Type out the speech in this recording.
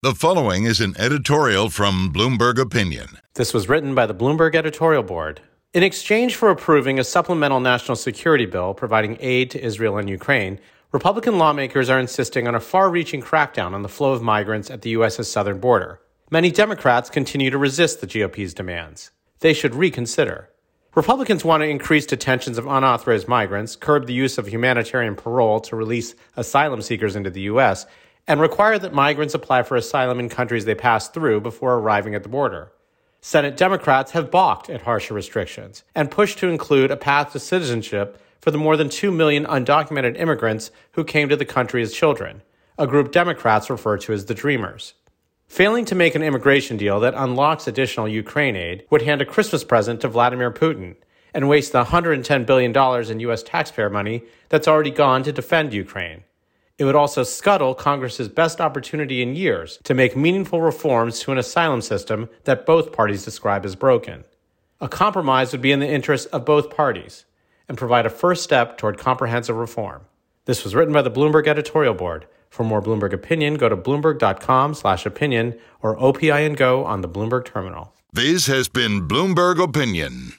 The following is an editorial from Bloomberg Opinion. This was written by the Bloomberg editorial board. In exchange for approving a supplemental national security bill providing aid to Israel and Ukraine, Republican lawmakers are insisting on a far reaching crackdown on the flow of migrants at the U.S.'s southern border. Many Democrats continue to resist the GOP's demands. They should reconsider. Republicans want to increase detentions of unauthorized migrants, curb the use of humanitarian parole to release asylum seekers into the U.S., and require that migrants apply for asylum in countries they pass through before arriving at the border. Senate Democrats have balked at harsher restrictions and pushed to include a path to citizenship for the more than 2 million undocumented immigrants who came to the country as children, a group Democrats refer to as the Dreamers. Failing to make an immigration deal that unlocks additional Ukraine aid would hand a Christmas present to Vladimir Putin and waste the $110 billion in U.S. taxpayer money that's already gone to defend Ukraine. It would also scuttle Congress's best opportunity in years to make meaningful reforms to an asylum system that both parties describe as broken. A compromise would be in the interest of both parties and provide a first step toward comprehensive reform. This was written by the Bloomberg editorial board. For more Bloomberg opinion, go to bloomberg.com/opinion or OPIN Go on the Bloomberg terminal. This has been Bloomberg Opinion.